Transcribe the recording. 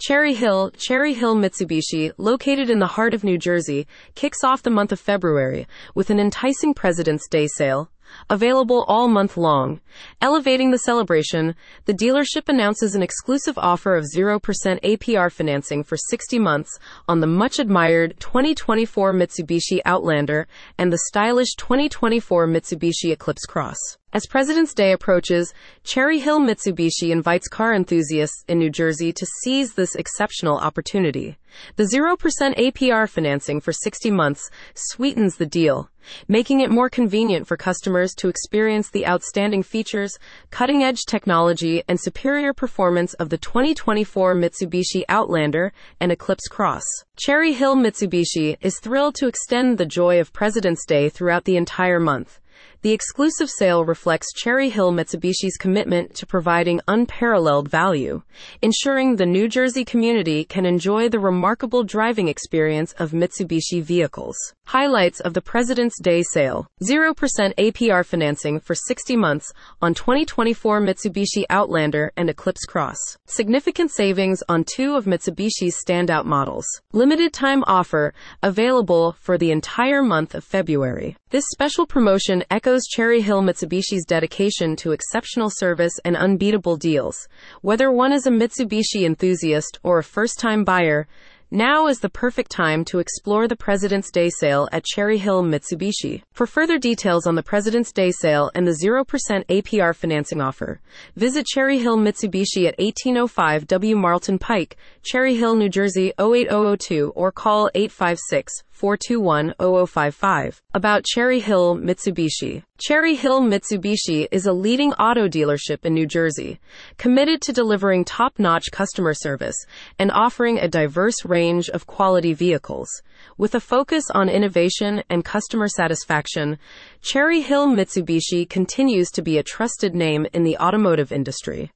Cherry Hill, Cherry Hill Mitsubishi, located in the heart of New Jersey, kicks off the month of February with an enticing President's Day sale. Available all month long. Elevating the celebration, the dealership announces an exclusive offer of 0% APR financing for 60 months on the much admired 2024 Mitsubishi Outlander and the stylish 2024 Mitsubishi Eclipse Cross. As President's Day approaches, Cherry Hill Mitsubishi invites car enthusiasts in New Jersey to seize this exceptional opportunity. The 0% APR financing for 60 months sweetens the deal, making it more convenient for customers to experience the outstanding features, cutting edge technology, and superior performance of the 2024 Mitsubishi Outlander and Eclipse Cross. Cherry Hill Mitsubishi is thrilled to extend the joy of President's Day throughout the entire month. The exclusive sale reflects Cherry Hill Mitsubishi's commitment to providing unparalleled value, ensuring the New Jersey community can enjoy the remarkable driving experience of Mitsubishi vehicles. Highlights of the President's Day sale 0% APR financing for 60 months on 2024 Mitsubishi Outlander and Eclipse Cross. Significant savings on two of Mitsubishi's standout models. Limited time offer available for the entire month of February. This special promotion echoes Cherry Hill Mitsubishi's dedication to exceptional service and unbeatable deals. Whether one is a Mitsubishi enthusiast or a first time buyer, now is the perfect time to explore the President's Day sale at Cherry Hill Mitsubishi. For further details on the President's Day sale and the 0% APR financing offer, visit Cherry Hill Mitsubishi at 1805 W. Marlton Pike, Cherry Hill, New Jersey 08002 or call 856 421 0055. About Cherry Hill Mitsubishi. Cherry Hill Mitsubishi is a leading auto dealership in New Jersey, committed to delivering top notch customer service and offering a diverse range of quality vehicles. With a focus on innovation and customer satisfaction, Cherry Hill Mitsubishi continues to be a trusted name in the automotive industry.